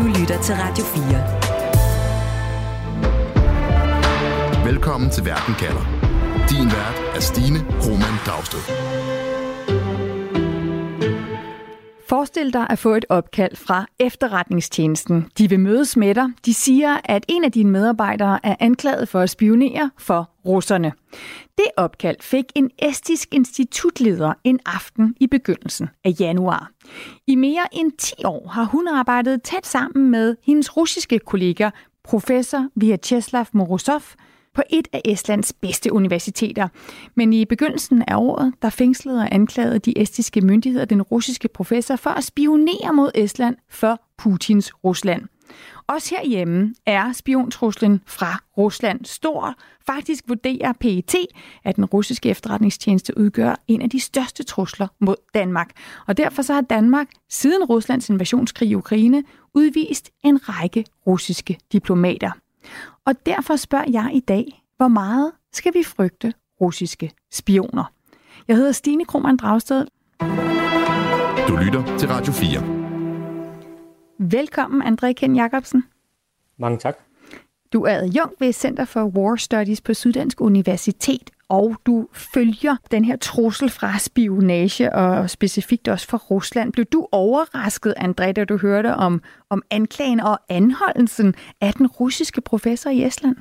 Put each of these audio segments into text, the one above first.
Du lytter til Radio 4. Velkommen til Verden kalder. Din vært er Stine Roman Dragsted. Forestil dig at få et opkald fra efterretningstjenesten. De vil mødes med dig. De siger, at en af dine medarbejdere er anklaget for at spionere for russerne. Det opkald fik en estisk institutleder en aften i begyndelsen af januar. I mere end 10 år har hun arbejdet tæt sammen med hendes russiske kollega, professor Vyacheslav Morozov, på et af Estlands bedste universiteter. Men i begyndelsen af året, der fængslede og anklagede de estiske myndigheder den russiske professor for at spionere mod Estland for Putins Rusland. Også herhjemme er spiontruslen fra Rusland stor. Faktisk vurderer PET, at den russiske efterretningstjeneste udgør en af de største trusler mod Danmark. Og derfor så har Danmark siden Ruslands invasionskrig i Ukraine udvist en række russiske diplomater. Og derfor spørger jeg i dag, hvor meget skal vi frygte russiske spioner? Jeg hedder Stine Krohmann Dragsted. Du lytter til Radio 4. Velkommen, André Ken Jacobsen. Mange tak. Du er adjunkt ved Center for War Studies på Syddansk Universitet, og du følger den her trussel fra spionage, og specifikt også fra Rusland. Blev du overrasket, André, da du hørte om, om anklagen og anholdelsen af den russiske professor i Estland?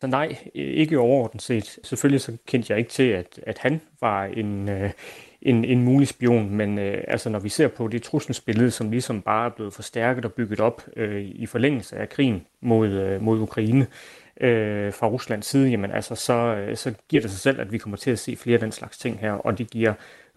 Så nej, ikke overordnet set. Selvfølgelig så kendte jeg ikke til, at, at han var en, øh, en, en mulig spion, men øh, altså når vi ser på det trusselsbillede, som ligesom bare er blevet forstærket og bygget op øh, i forlængelse af krigen mod, øh, mod Ukraine øh, fra Ruslands side, jamen altså så, øh, så giver det sig selv, at vi kommer til at se flere af den slags ting her, og det giver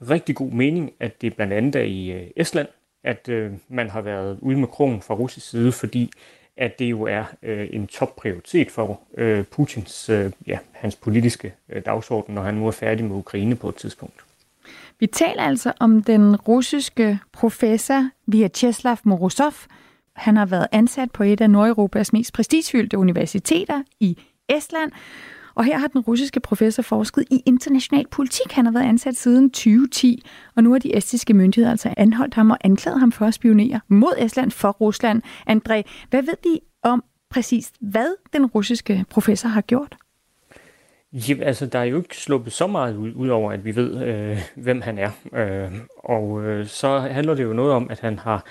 rigtig god mening, at det blandt andet er i øh, Estland, at øh, man har været ude med krogen fra russisk side, fordi at det jo er øh, en topprioritet for øh, Putins, øh, ja, hans politiske øh, dagsorden, når han nu er færdig med Ukraine på et tidspunkt. Vi taler altså om den russiske professor Vyacheslav Morozov. Han har været ansat på et af Nordeuropas mest prestigefyldte universiteter i Estland. Og her har den russiske professor forsket i international politik. Han har været ansat siden 2010, og nu har de estiske myndigheder altså anholdt ham og anklaget ham for at spionere mod Estland for Rusland. André, hvad ved vi om præcis, hvad den russiske professor har gjort? Ja, altså, der er jo ikke sluppet så meget ud, udover at vi ved, øh, hvem han er. Øh, og øh, så handler det jo noget om, at han har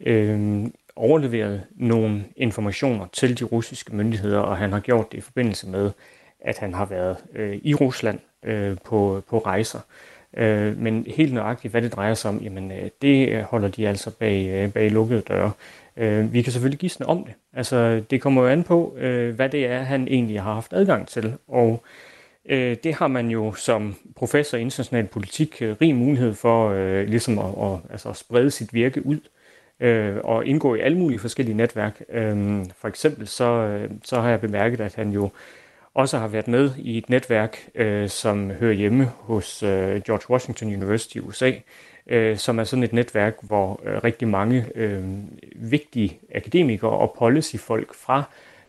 øh, overleveret nogle informationer til de russiske myndigheder, og han har gjort det i forbindelse med, at han har været øh, i Rusland øh, på, på rejser. Øh, men helt nøjagtigt, hvad det drejer sig om, jamen, øh, det øh, holder de altså bag, øh, bag lukkede døre. Øh, vi kan selvfølgelig gisne om det. Altså, det kommer jo an på, øh, hvad det er, han egentlig har haft adgang til. Og øh, det har man jo som professor i international politik øh, rig mulighed for øh, ligesom at, at, altså at sprede sit virke ud øh, og indgå i alle mulige forskellige netværk. Øh, for eksempel så, øh, så har jeg bemærket, at han jo også har været med i et netværk, øh, som hører hjemme hos øh, George Washington University i USA, øh, som er sådan et netværk, hvor øh, rigtig mange øh, vigtige akademikere og policyfolk fra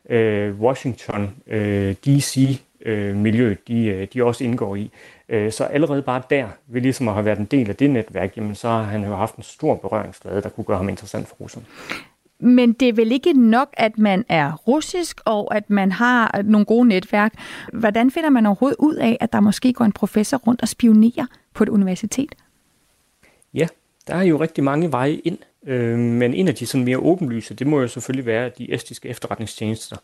øh, Washington, øh, D.C. Øh, miljøet, de, øh, de også indgår i. Øh, så allerede bare der, ved ligesom at have været en del af det netværk, jamen, så har han jo haft en stor berøringsflade, der kunne gøre ham interessant for russerne. Men det er vel ikke nok, at man er russisk, og at man har øh, nogle gode netværk. Hvordan finder man overhovedet ud af, at der måske går en professor rundt og spionerer på et universitet? Ja, der er jo rigtig mange veje ind, øh, men en af de sådan mere åbenlyse, det må jo selvfølgelig være, at de estiske efterretningstjenester,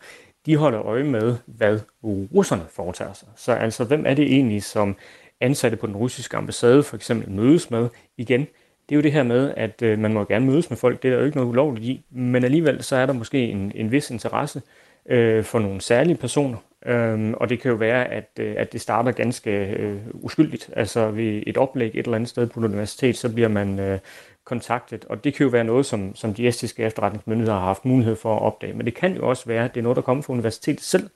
de holder øje med, hvad russerne foretager sig. Så altså, hvem er det egentlig, som ansatte på den russiske ambassade for eksempel mødes med? Igen, det er jo det her med, at øh, man må gerne mødes med folk, det er der jo ikke noget ulovligt i, men alligevel så er der måske en, en vis interesse øh, for nogle særlige personer, Øhm, og det kan jo være, at, øh, at det starter ganske øh, uskyldigt. Altså ved et oplæg et eller andet sted på et universitet, så bliver man øh, kontaktet. Og det kan jo være noget, som, som de estiske efterretningsmyndigheder har haft mulighed for at opdage. Men det kan jo også være, at det er noget, der kommer fra universitetet selv.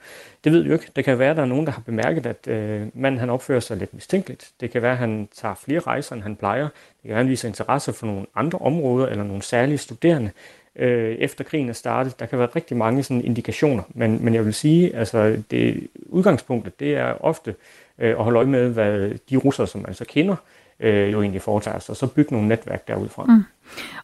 Det ved vi jo ikke. Det kan være, at der er nogen, der har bemærket, at øh, manden han opfører sig lidt mistænkeligt. Det kan være, at han tager flere rejser, end han plejer. Det kan være, at han viser interesse for nogle andre områder eller nogle særlige studerende øh, efter krigen er startet. Der kan være rigtig mange sådan indikationer, men, men jeg vil sige, altså det udgangspunktet, det er ofte øh, at holde øje med, hvad de russere, som man så kender, øh, jo egentlig foretager sig, og så bygge nogle netværk derudfra. Mm.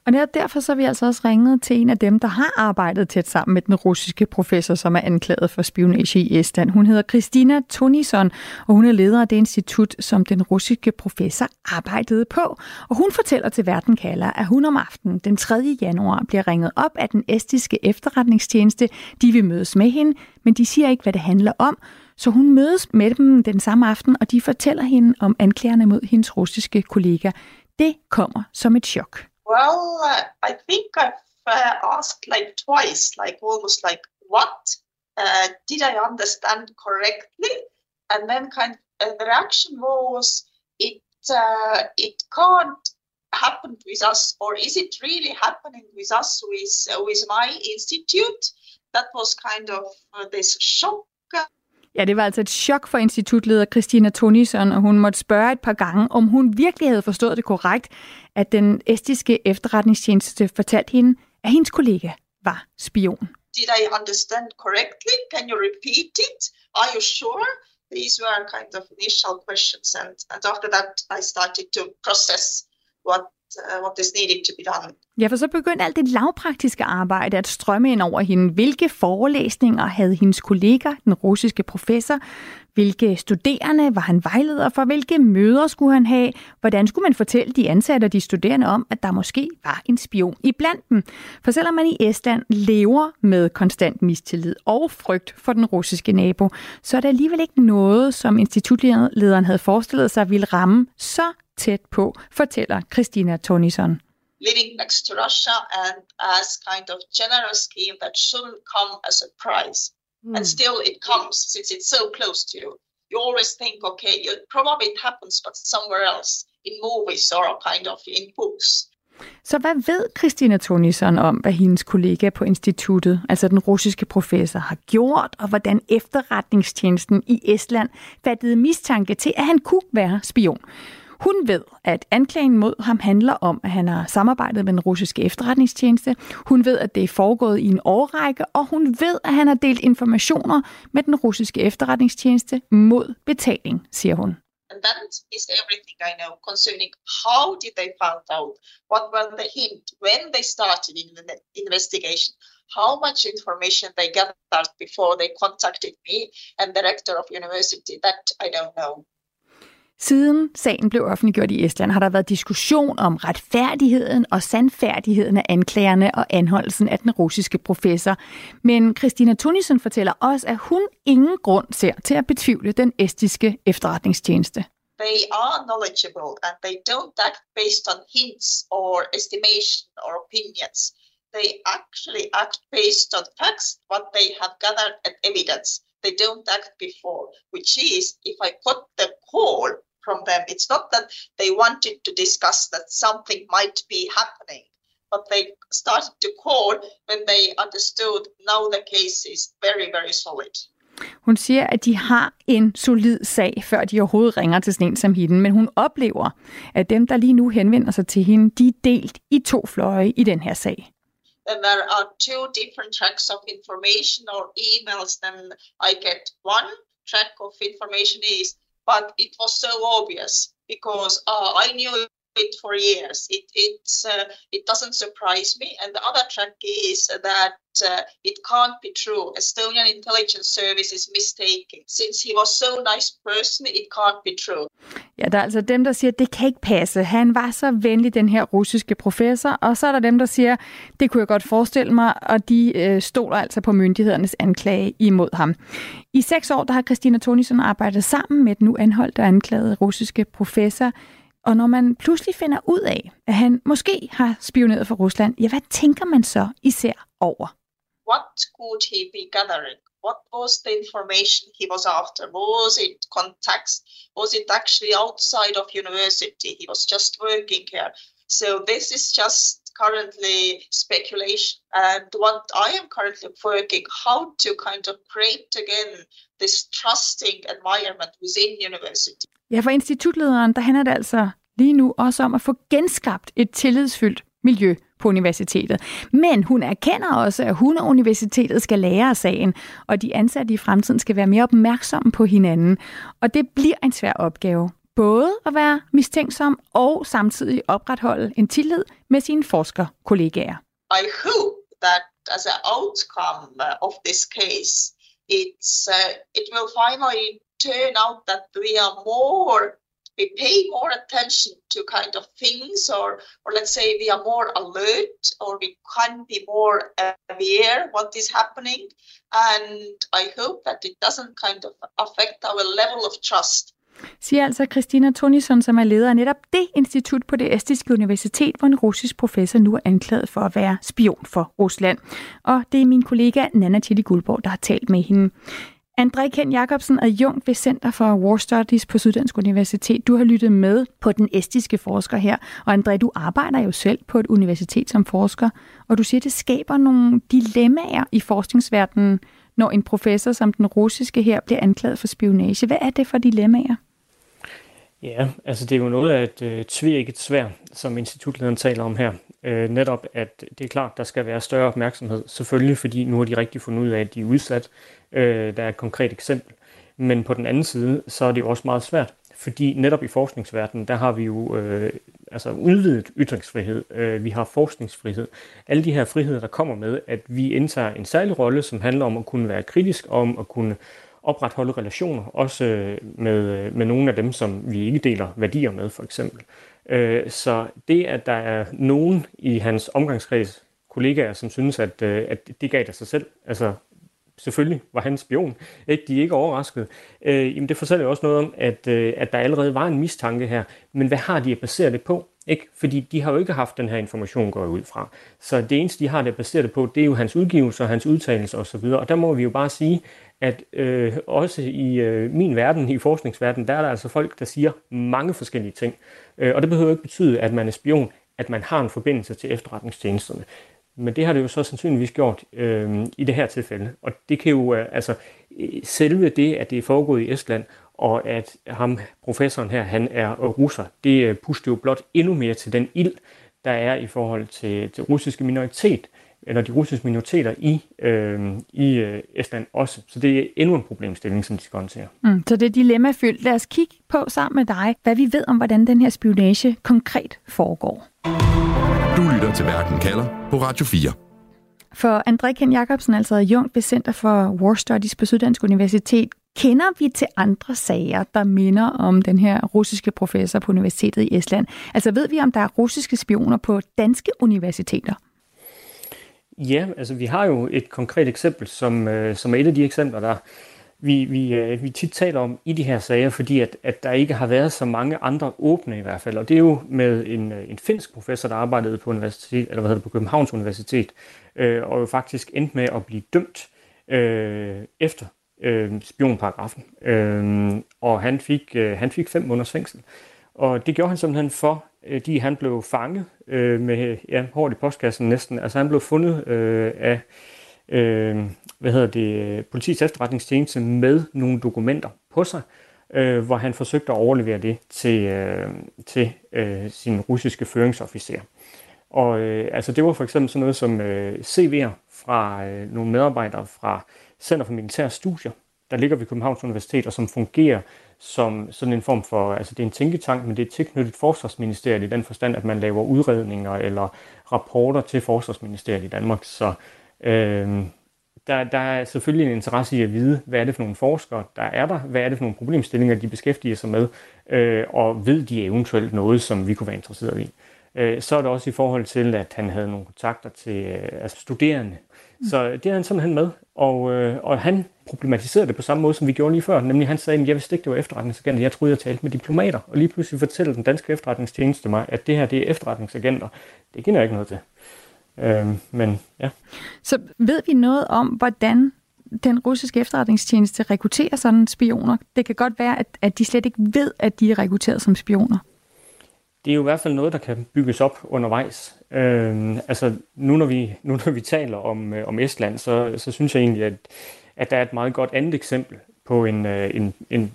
Og netop derfor så har vi altså også ringet til en af dem, der har arbejdet tæt sammen med den russiske professor, som er anklaget for spionage i Estland. Hun hedder Christina Tunison, og hun er leder af det institut, som den russiske professor arbejdede på. Og hun fortæller til Verden kalder, at hun om aftenen den 3. januar bliver ringet op af den estiske efterretningstjeneste. De vil mødes med hende, men de siger ikke, hvad det handler om. Så hun mødes med dem den samme aften, og de fortæller hende om anklagerne mod hendes russiske kollega. Det kommer som et chok. Well, uh, I think I've uh, asked like twice, like almost like, what? Uh, did I understand correctly? And then kind of, uh, the reaction was, it uh, it can't happen with us, or is it really happening with us with with my institute? That was kind of uh, this shock Ja, det var altså et chok for institutleder Christina Tonison, og hun måtte spørge et par gange, om hun virkelig havde forstået det korrekt, at den estiske efterretningstjeneste fortalte hende, at hendes kollega var spion. Did I understand correctly? Can you repeat it? Are you sure? These were kind of initial questions, and, and after that, I started to process what uh, what is needed to be done. Ja, for så begyndte alt det lavpraktiske arbejde at strømme ind over hende. Hvilke forelæsninger havde hendes kollega, den russiske professor? Hvilke studerende var han vejleder for? Hvilke møder skulle han have? Hvordan skulle man fortælle de ansatte og de studerende om, at der måske var en spion i blandt dem? For selvom man i Estland lever med konstant mistillid og frygt for den russiske nabo, så er der alligevel ikke noget, som institutlederen havde forestillet sig ville ramme så tæt på, fortæller Christina Tonison. Living next to Russia and as kind of general scheme that shouldn't come as a surprise. Mm. And still it comes since it's so close to you. You always think, okay, you, probably it happens, but somewhere else in movies or kind of in books. Så hvad ved Christina Tonison om, hvad hendes kollega på instituttet, altså den russiske professor, har gjort, og hvordan efterretningstjenesten i Estland fattede mistanke til, at han kunne være spion? Hun ved, at anklagen mod ham handler om, at han har samarbejdet med den russiske efterretningstjeneste. Hun ved, at det er foregået i en årrække, og hun ved, at han har delt informationer med den russiske efterretningstjeneste mod betaling, siger hun. And that is everything I know concerning how did they find out, what were the hint, when they started in the investigation, how much information they gathered before they contacted me and the rector of university, that I don't know. Siden sagen blev offentliggjort i Estland, har der været diskussion om retfærdigheden og sandfærdigheden af anklagerne og anholdelsen af den russiske professor. Men Christina Tunisen fortæller også, at hun ingen grund ser til at betvivle den estiske efterretningstjeneste. They are knowledgeable and they don't act based on hints or estimation or opinions. They actually act based on facts, what they have gathered and evidence they don't act before, which is if I put the call from them, it's not that they wanted to discuss that something might be happening, but they started to call when they understood now the case is very, very solid. Hun siger, at de har en solid sag, før de overhovedet ringer til sådan en som hende, men hun oplever, at dem, der lige nu henvender sig til hende, de er delt i to fløje i den her sag. then there are two different tracks of information or emails then i get one track of information is but it was so obvious because uh, i knew it for years. It it's uh, it doesn't surprise me. And the other track is that uh, it can't be true estonian intelligence service is mistaken since he was so nice person it can't be true Ja, der er altså dem, der siger, at det kan ikke passe. Han var så venlig, den her russiske professor. Og så er der dem, der siger, det kunne jeg godt forestille mig, og de øh, stoler altså på myndighedernes anklage imod ham. I seks år, der har Christina Tonisson arbejdet sammen med den nu anholdte og anklagede russiske professor. Og når man pludselig finder ud af, at han måske har spioneret for Rusland, ja, hvad tænker man så især over? What could he be gathering? What was the information he was after? Was it contacts? Was it actually outside of university? He was just working here. So this is just currently speculation. And what I am currently working, how to kind of create again this trusting environment within university. Ja, for institutlederen, der handler det altså lige nu også om at få genskabt et tillidsfyldt miljø på universitetet. Men hun erkender også, at hun og universitetet skal lære af sagen, og de ansatte i fremtiden skal være mere opmærksomme på hinanden. Og det bliver en svær opgave. både at være mistænksom og samtidig opretholde en tillid med sine forskerkollegaer. I hope that as an outcome of this case, it's uh, it will finally turn out that we are more we pay more attention to kind of things or or let's say we are more alert or we can be more aware what is happening and i hope that it doesn't kind of affect our level of trust Siger altså Christina Tonison, som er leder af netop det institut på det estiske universitet, hvor en russisk professor nu er anklaget for at være spion for Rusland. Og det er min kollega Nana Tilly Guldborg, der har talt med hende. André Ken Jacobsen er jung ved Center for War Studies på Syddansk Universitet. Du har lyttet med på den estiske forsker her. Og André, du arbejder jo selv på et universitet som forsker, og du siger, at det skaber nogle dilemmaer i forskningsverdenen, når en professor som den russiske her bliver anklaget for spionage. Hvad er det for dilemmaer? Ja, altså det er jo noget af et øh, tvirket svær, som institutlederen taler om her. Øh, netop, at det er klart, der skal være større opmærksomhed. Selvfølgelig, fordi nu har de rigtig fundet ud af, at de er udsat. Øh, der er et konkret eksempel. Men på den anden side, så er det jo også meget svært. Fordi netop i forskningsverdenen, der har vi jo øh, altså udvidet ytringsfrihed, øh, vi har forskningsfrihed. Alle de her friheder, der kommer med, at vi indtager en særlig rolle, som handler om at kunne være kritisk, om at kunne opretholde relationer, også øh, med, øh, med nogle af dem, som vi ikke deler værdier med, for eksempel. Øh, så det, at der er nogen i hans omgangskreds, kollegaer, som synes, at, øh, at det gav det sig selv, altså selvfølgelig var han spion, ikke? de er ikke overrasket, øh, jamen det fortæller jo også noget om, at, øh, at der allerede var en mistanke her, men hvad har de at basere det på? Ikke? Fordi de har jo ikke haft den her information gået ud fra. Så det eneste, de har det at basere det på, det er jo hans udgivelser, hans udtalelser osv. Og der må vi jo bare sige, at øh, også i øh, min verden, i forskningsverdenen, der er der altså folk, der siger mange forskellige ting. Øh, og det behøver ikke betyde, at man er spion, at man har en forbindelse til efterretningstjenesterne. Men det har det jo så sandsynligvis gjort øh, i det her tilfælde. Og det kan jo, øh, altså, selve det, at det er foregået i Estland, og at ham, professoren her, han er russer, det øh, puster jo blot endnu mere til den ild, der er i forhold til, til russiske minoritet, eller de russiske minoriteter i, øh, i øh, Estland også. Så det er endnu en problemstilling, som de skal håndtere. Mm, så det er dilemmafyldt. Lad os kigge på sammen med dig, hvad vi ved om, hvordan den her spionage konkret foregår. Mm lytter til Verden kalder på Radio 4. For André Ken Jacobsen, altså Jung ved Center for War Studies på Syddansk Universitet, kender vi til andre sager, der minder om den her russiske professor på universitetet i Estland? Altså ved vi, om der er russiske spioner på danske universiteter? Ja, altså vi har jo et konkret eksempel, som, øh, som er et af de eksempler, der vi, vi, øh, vi tit taler om i de her sager, fordi at, at der ikke har været så mange andre åbne i hvert fald. Og det er jo med en, øh, en finsk professor, der arbejdede på, universitet, eller hvad hedder det, på Københavns Universitet, øh, og jo faktisk endte med at blive dømt øh, efter øh, spionparagrafen. Øh, og han fik, øh, han fik fem måneders fængsel. Og det gjorde han simpelthen for, øh, fordi han blev fanget øh, med ja, hårdt i postkassen næsten. Altså han blev fundet øh, af øh, hvad hedder det, politiets efterretningstjeneste med nogle dokumenter på sig, øh, hvor han forsøgte at overlevere det til, øh, til øh, sin russiske føringsofficer. Og øh, altså det var for eksempel sådan noget som øh, CV'er fra øh, nogle medarbejdere fra Center for Militære Studier, der ligger ved Københavns Universitet, og som fungerer som sådan en form for, altså det er en tænketank, men det er tilknyttet Forsvarsministeriet i den forstand, at man laver udredninger eller rapporter til Forsvarsministeriet i Danmark. Så øh, der, der er selvfølgelig en interesse i at vide, hvad er det for nogle forskere, der er der, hvad er det for nogle problemstillinger, de beskæftiger sig med, øh, og ved de eventuelt noget, som vi kunne være interesseret i. Øh, så er det også i forhold til, at han havde nogle kontakter til øh, altså studerende. Så det er han simpelthen med, og, øh, og han problematiserede det på samme måde, som vi gjorde lige før. Nemlig han sagde, at jeg vidste ikke, det var efterretningsagenter. Jeg troede, jeg talte med diplomater. Og lige pludselig fortæller den danske efterretningstjeneste mig, at det her det er efterretningsagenter. Det giver jeg ikke noget til. Øh, men ja. Så ved vi noget om, hvordan den russiske efterretningstjeneste rekrutterer sådan spioner? Det kan godt være, at, at de slet ikke ved, at de er rekrutteret som spioner. Det er jo i hvert fald noget, der kan bygges op undervejs. Øh, altså nu når vi, nu når vi taler om, øh, om Estland, så, så synes jeg egentlig, at, at der er et meget godt andet eksempel på en, øh, en, en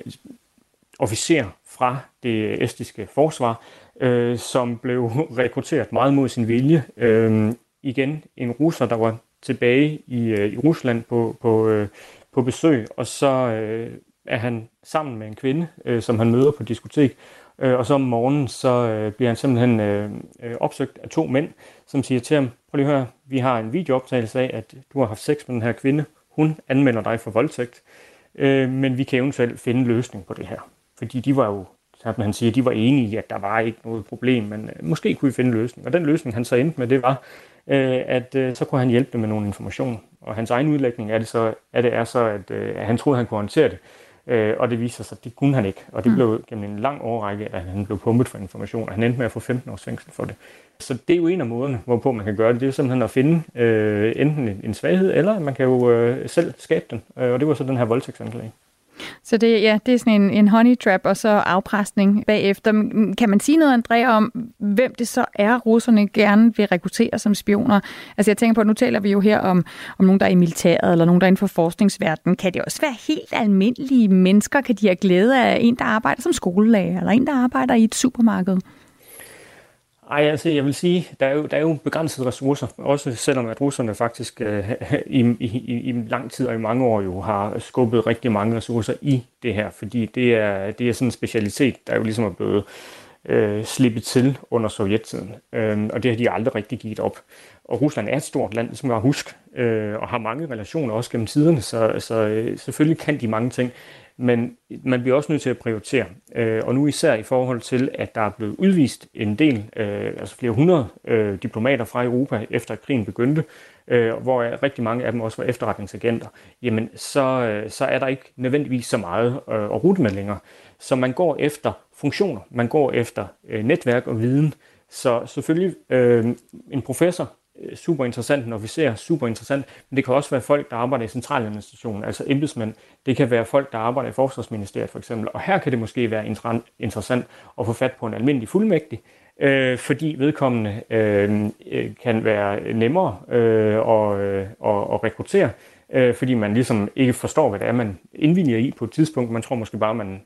officer fra det estiske forsvar, øh, som blev rekrutteret meget mod sin vilje øh, igen en russer, der var tilbage i, øh, i Rusland på, på, øh, på besøg, og så øh, er han sammen med en kvinde, øh, som han møder på diskotek, øh, og så om morgenen, så øh, bliver han simpelthen øh, øh, opsøgt af to mænd, som siger til ham, prøv lige at høre, vi har en videooptagelse af, at du har haft sex med den her kvinde, hun anmelder dig for voldtægt, øh, men vi kan eventuelt finde en løsning på det her. Fordi de var jo, som han siger, de var enige i, at der var ikke noget problem, men øh, måske kunne vi finde en løsning. Og den løsning, han så endte med, det var, øh, at øh, så kunne han hjælpe dem med nogle information. Og hans egen udlægning af det, så, af det er så, at, øh, at han troede, han kunne håndtere det. Øh, og det viser sig, at det kunne han ikke. Og det mm. blev gennem en lang årrække, at han blev pumpet for information, og han endte med at få 15 års fængsel for det. Så det er jo en af måderne, hvorpå man kan gøre det. Det er jo simpelthen at finde øh, enten en svaghed, eller man kan jo øh, selv skabe den. Og det var så den her voldtægtsanklage. Så det, ja, det er sådan en, en honey trap og så afpresning bagefter. Mm, kan man sige noget, André, om hvem det så er, russerne gerne vil rekruttere som spioner? Altså jeg tænker på, at nu taler vi jo her om, om nogen, der er i militæret, eller nogen, der er inden for forskningsverdenen. Kan det også være helt almindelige mennesker? Kan de have glæde af en, der arbejder som skolelærer, eller en, der arbejder i et supermarked? Ej, altså jeg vil sige, der er jo, der er jo begrænsede ressourcer, også selvom at russerne faktisk øh, i, i, i lang tid og i mange år jo har skubbet rigtig mange ressourcer i det her, fordi det er, det er sådan en specialitet, der jo ligesom er blevet øh, slippet til under sovjettiden, øh, og det har de aldrig rigtig givet op. Og Rusland er et stort land, som jeg huske, øh, og har mange relationer også gennem tiderne, så, så øh, selvfølgelig kan de mange ting, men man bliver også nødt til at prioritere. Øh, og nu især i forhold til, at der er blevet udvist en del, øh, altså flere hundrede øh, diplomater fra Europa, efter at krigen begyndte, øh, hvor rigtig mange af dem også var efterretningsagenter, jamen så, øh, så er der ikke nødvendigvis så meget øh, at rute med længere. Så man går efter funktioner, man går efter øh, netværk og viden. Så selvfølgelig øh, en professor Øh, super interessant, en officer, super interessant, men det kan også være folk, der arbejder i centraladministrationen, altså embedsmænd. Det kan være folk, der arbejder i forsvarsministeriet for eksempel. Og her kan det måske være interessant at få fat på en almindelig fuldmægtig, øh, fordi vedkommende øh, øh, kan være nemmere øh, at, øh, at, at rekruttere, øh, fordi man ligesom ikke forstår, hvad det er, man indvilliger i på et tidspunkt. Man tror måske bare, man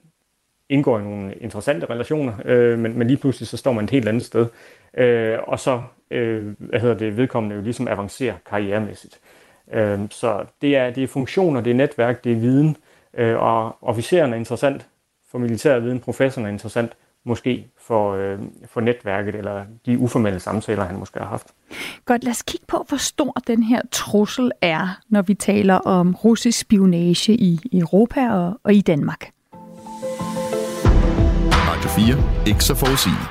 indgår i nogle interessante relationer, øh, men, men lige pludselig så står man et helt andet sted. Øh, og så øh, hvad hedder det, vedkommende jo ligesom avancerer karrieremæssigt. Øh, så det er, det er funktioner, det er netværk, det er viden, øh, og officeren er interessant for militær viden, professoren er interessant måske for, øh, for netværket eller de uformelle samtaler, han måske har haft. Godt, lad os kigge på, hvor stor den her trussel er, når vi taler om russisk spionage i Europa og, og i Danmark. 4. Ikke så forudsigeligt.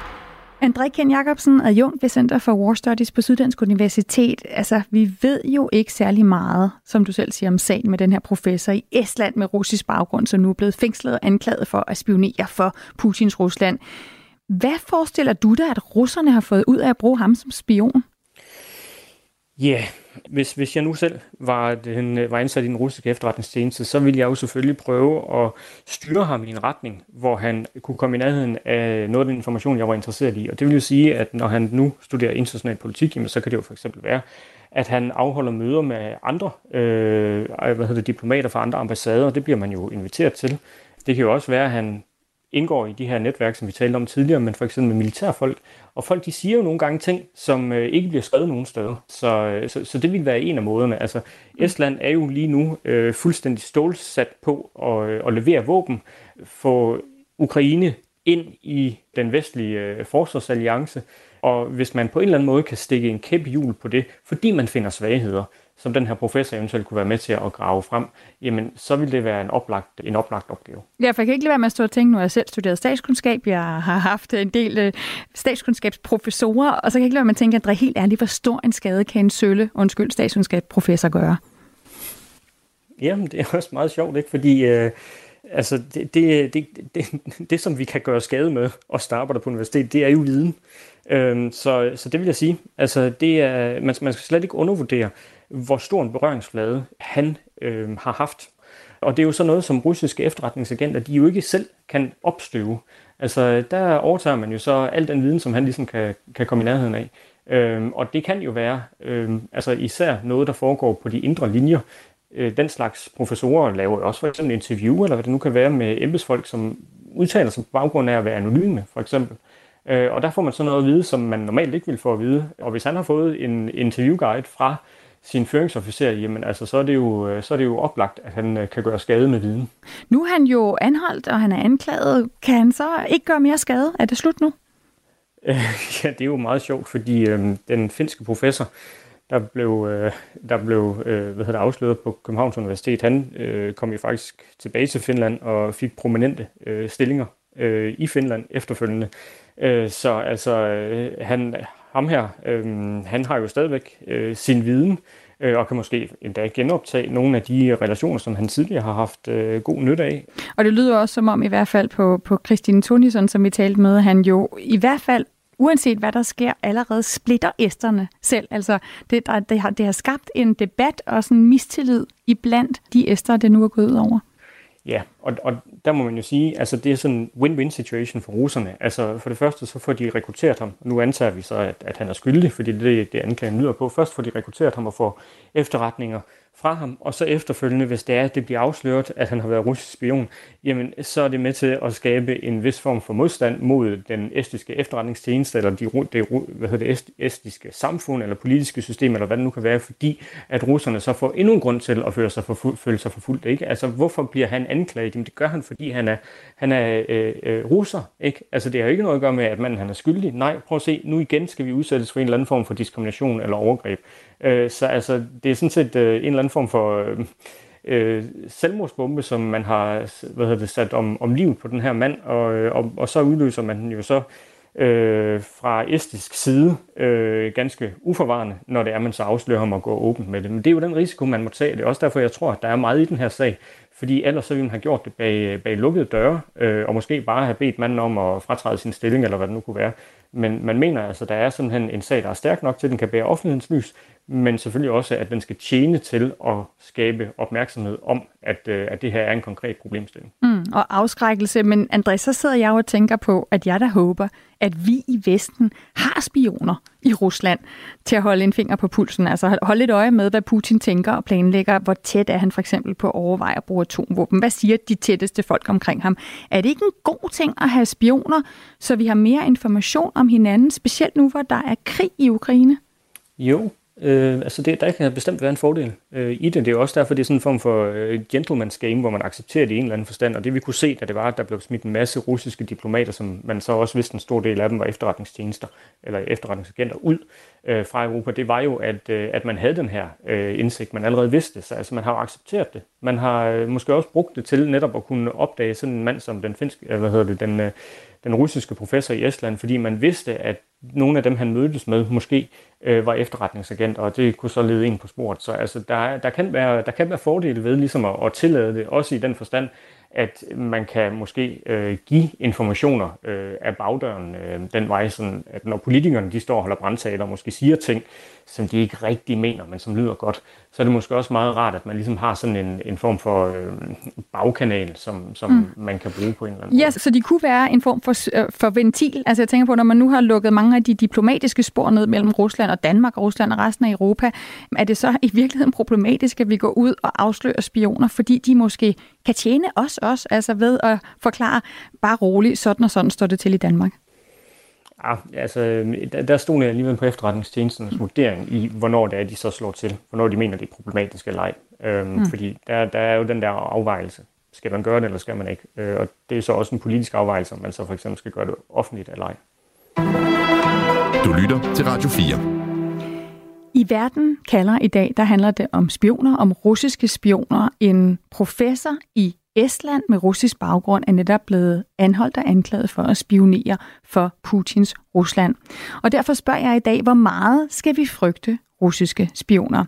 André Ken Jacobsen, adjunkt ved Center for War Studies på Syddansk Universitet. Altså, vi ved jo ikke særlig meget, som du selv siger, om sagen med den her professor i Estland med russisk baggrund, som nu er blevet fængslet og anklaget for at spionere for Putins Rusland. Hvad forestiller du dig, at russerne har fået ud af at bruge ham som spion? Ja, yeah hvis, hvis jeg nu selv var, den, øh, var ansat i den russiske efterretningstjeneste, så ville jeg jo selvfølgelig prøve at styre ham i en retning, hvor han kunne komme i nærheden af noget af den information, jeg var interesseret i. Og det vil jo sige, at når han nu studerer international politik, jamen, så kan det jo for eksempel være, at han afholder møder med andre øh, hvad hedder det, diplomater fra andre ambassader, og det bliver man jo inviteret til. Det kan jo også være, at han indgår i de her netværk, som vi talte om tidligere, men for eksempel med militærfolk. Og folk de siger jo nogle gange ting, som øh, ikke bliver skrevet nogen steder. Så, øh, så, så det vil være en af måderne. Altså, Estland er jo lige nu øh, fuldstændig stålsat på at, øh, at levere våben, få Ukraine ind i den vestlige øh, forsvarsalliance. Og hvis man på en eller anden måde kan stikke en kæp hjul på det, fordi man finder svagheder, som den her professor eventuelt kunne være med til at grave frem, jamen så vil det være en oplagt, en oplagt opgave. Ja, for jeg kan ikke lade være med at stå og tænke, nu har jeg selv studeret statskundskab, jeg har haft en del øh, statskundskabsprofessorer, og så kan jeg ikke lade være med at tænke, at helt ærligt, hvor stor en skade kan en sølle, undskyld, statskundskabsprofessor gøre? Jamen, det er også meget sjovt, ikke? fordi øh, altså, det, det, det, det, det, som vi kan gøre skade med, og arbejder på universitet, det er jo viden. Øhm, så, så det vil jeg sige. Altså, det er, man, man skal slet ikke undervurdere, hvor stor en berøringsflade han øh, har haft. Og det er jo så noget, som russiske efterretningsagenter, de jo ikke selv kan opstøve. Altså, der overtager man jo så al den viden, som han ligesom kan, kan komme i nærheden af. Øhm, og det kan jo være øhm, altså især noget, der foregår på de indre linjer. Øh, den slags professorer laver jo også for eksempel interview, eller hvad det nu kan være med embedsfolk, som udtaler sig på baggrund af at være anonyme, for eksempel. Øh, og der får man sådan noget at vide, som man normalt ikke vil få at vide. Og hvis han har fået en interviewguide fra sin føringsofficer, jamen altså, så er det jo, så er det jo oplagt, at han kan gøre skade med viden. Nu er han jo anholdt, og han er anklaget. Kan han så ikke gøre mere skade? Er det slut nu? ja, det er jo meget sjovt, fordi øh, den finske professor, der blev, øh, der blev øh, hvad hedder det, afsløret på Københavns Universitet, han øh, kom jo faktisk tilbage til Finland og fik prominente øh, stillinger øh, i Finland efterfølgende. Øh, så altså, øh, han, ham her, øh, han har jo stadigvæk øh, sin viden, øh, og kan måske endda genoptage nogle af de relationer, som han tidligere har haft øh, god nytte af. Og det lyder også som om, i hvert fald på, på Christine Tunison, som vi talte med, han jo i hvert fald uanset hvad der sker, allerede splitter æsterne selv. Altså, det, der, det, har, det har skabt en debat og sådan en mistillid iblandt de æster, det nu er gået ud over. Ja, og, og der må man jo sige, altså det er sådan en win-win situation for russerne. Altså for det første, så får de rekrutteret ham. Nu antager vi så, at, at han er skyldig, fordi det er det, anklagen lyder på. Først får de rekrutteret ham og får efterretninger fra ham, og så efterfølgende, hvis det er, at det bliver afsløret, at han har været russisk spion, jamen så er det med til at skabe en vis form for modstand mod den estiske efterretningstjeneste, eller de, det, hvad hedder det estiske samfund, eller politiske system, eller hvad det nu kan være, fordi at russerne så får endnu en grund til at føle sig, for, føle sig forfulgt. Ikke? Altså, hvorfor bliver han anklaget? Jamen, det gør han, fordi han er, han er øh, øh, russer. Ikke? Altså, det har jo ikke noget at gøre med, at manden han er skyldig. Nej, prøv at se, nu igen skal vi udsættes for en eller anden form for diskrimination eller overgreb. Øh, så altså, det er sådan set øh, en eller anden form for øh, øh, selvmordsbombe, som man har hvad hedder det, sat om, om livet på den her mand, og, øh, og, og så udløser man den jo så øh, fra estisk side øh, ganske uforvarende, når det er, man så afslører ham og går åbent med det. Men det er jo den risiko, man må tage. Det er også derfor, jeg tror, at der er meget i den her sag, fordi ellers så ville man have gjort det bag, bag lukkede døre, øh, og måske bare have bedt manden om at fratræde sin stilling, eller hvad det nu kunne være. Men man mener altså, der er simpelthen en sag, der er stærk nok til, at den kan bære offentlighedens lys, men selvfølgelig også, at den skal tjene til at skabe opmærksomhed om, at, øh, at det her er en konkret problemstilling. Mm, og afskrækkelse, men Andreas, så sidder jeg og tænker på, at jeg da håber, at vi i Vesten har spioner i Rusland til at holde en finger på pulsen, altså holde et øje med, hvad Putin tænker og planlægger, hvor tæt er han for eksempel på at overveje at bruge atomvåben. Hvad siger de tætteste folk omkring ham? Er det ikke en god ting at have spioner, så vi har mere information om hinanden, specielt nu, hvor der er krig i Ukraine? Jo, Øh, altså det, der kan bestemt være en fordel øh, i det. Det er jo også derfor, det er sådan en form for øh, gentleman's game, hvor man accepterer det i en eller anden forstand. Og det vi kunne se, da det var, at der blev smidt en masse russiske diplomater, som man så også vidste en stor del af dem var efterretningstjenester eller efterretningsagenter ud øh, fra Europa, det var jo, at, øh, at man havde den her øh, indsigt. Man allerede vidste Så altså man har jo accepteret det. Man har øh, måske også brugt det til netop at kunne opdage sådan en mand som den finske, øh, hvad hedder det, den, øh, den russiske professor i Estland, fordi man vidste, at nogle af dem, han mødtes med, måske øh, var efterretningsagent, og det kunne så lede ind på sporet. Så altså, der, der, kan være, der kan være fordele ved ligesom at, at tillade det, også i den forstand, at man kan måske øh, give informationer øh, af bagdøren øh, den vej, sådan, at når politikerne de står og holder brandtaler og måske siger ting, som de ikke rigtig mener, men som lyder godt, så er det måske også meget rart, at man ligesom har sådan en, en form for øh, bagkanal, som, som mm. man kan bruge på en eller anden ja, måde. så de kunne være en form for, øh, for ventil. Altså jeg tænker på, når man nu har lukket mange af de diplomatiske spor ned mellem Rusland og Danmark og Rusland og resten af Europa, er det så i virkeligheden problematisk, at vi går ud og afslører spioner, fordi de måske kan tjene os også, altså ved at forklare bare roligt, sådan og sådan står det til i Danmark? Ja, altså, der, der stod jeg alligevel på efterretningstjenesternes vurdering i, hvornår det er, de så slår til. Hvornår de mener, det er problematisk eller ej. Øhm, mm. Fordi der, der er jo den der afvejelse. Skal man gøre det, eller skal man ikke? Øh, og det er så også en politisk afvejelse, om man så for eksempel skal gøre det offentligt eller ej. Du lytter til Radio 4. I verden kalder i dag, der handler det om spioner, om russiske spioner. En professor i Estland med russisk baggrund er netop blevet anholdt og anklaget for at spionere for Putins Rusland. Og derfor spørger jeg i dag, hvor meget skal vi frygte russiske spioner?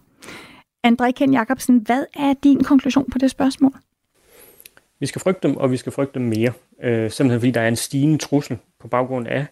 André Ken Jacobsen, hvad er din konklusion på det spørgsmål? Vi skal frygte dem, og vi skal frygte dem mere. Øh, simpelthen fordi der er en stigende trussel på baggrund af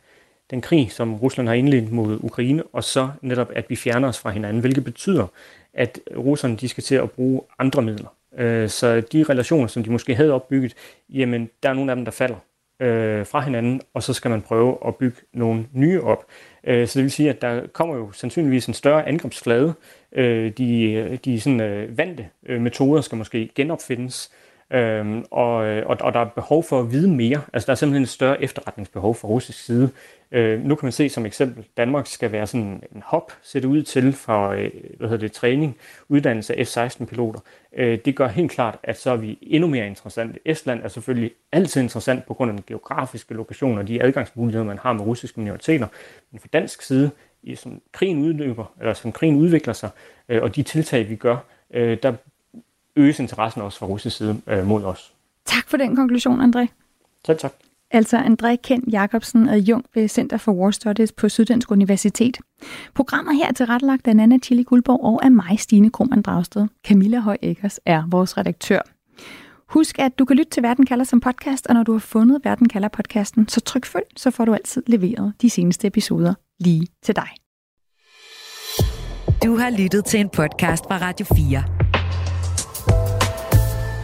den krig, som Rusland har indledt mod Ukraine, og så netop, at vi fjerner os fra hinanden, hvilket betyder, at russerne de skal til at bruge andre midler. Øh, så de relationer, som de måske havde opbygget, jamen der er nogle af dem, der falder øh, fra hinanden, og så skal man prøve at bygge nogle nye op. Øh, så det vil sige, at der kommer jo sandsynligvis en større angrebsflade. Øh, de de sådan, øh, vante øh, metoder skal måske genopfindes, Øhm, og, øh, og, og der er behov for at vide mere. Altså der er simpelthen et større efterretningsbehov fra russisk side. Øh, nu kan man se som eksempel, Danmark skal være sådan en hop, det ud til fra øh, hvad hedder det, træning, uddannelse af F-16-piloter. Øh, det gør helt klart, at så er vi endnu mere interessante. Estland er selvfølgelig altid interessant på grund af den geografiske lokation og de adgangsmuligheder, man har med russiske minoriteter. Men fra dansk side, i, som krigen udløber, eller som krigen udvikler sig, øh, og de tiltag, vi gør, øh, der øges interessen også fra russisk side øh, mod os. Tak for den konklusion, André. Selv tak. Altså André Kent Jacobsen Jung ved Center for War Studies på Syddansk Universitet. Programmet her er tilrettelagt af Nana Chili Guldborg og af mig, Stine Krohmann Dragsted. Camilla Høj Eggers er vores redaktør. Husk, at du kan lytte til Verden kalder som podcast, og når du har fundet Verden kalder podcasten, så tryk følg, så får du altid leveret de seneste episoder lige til dig. Du har lyttet til en podcast fra Radio 4.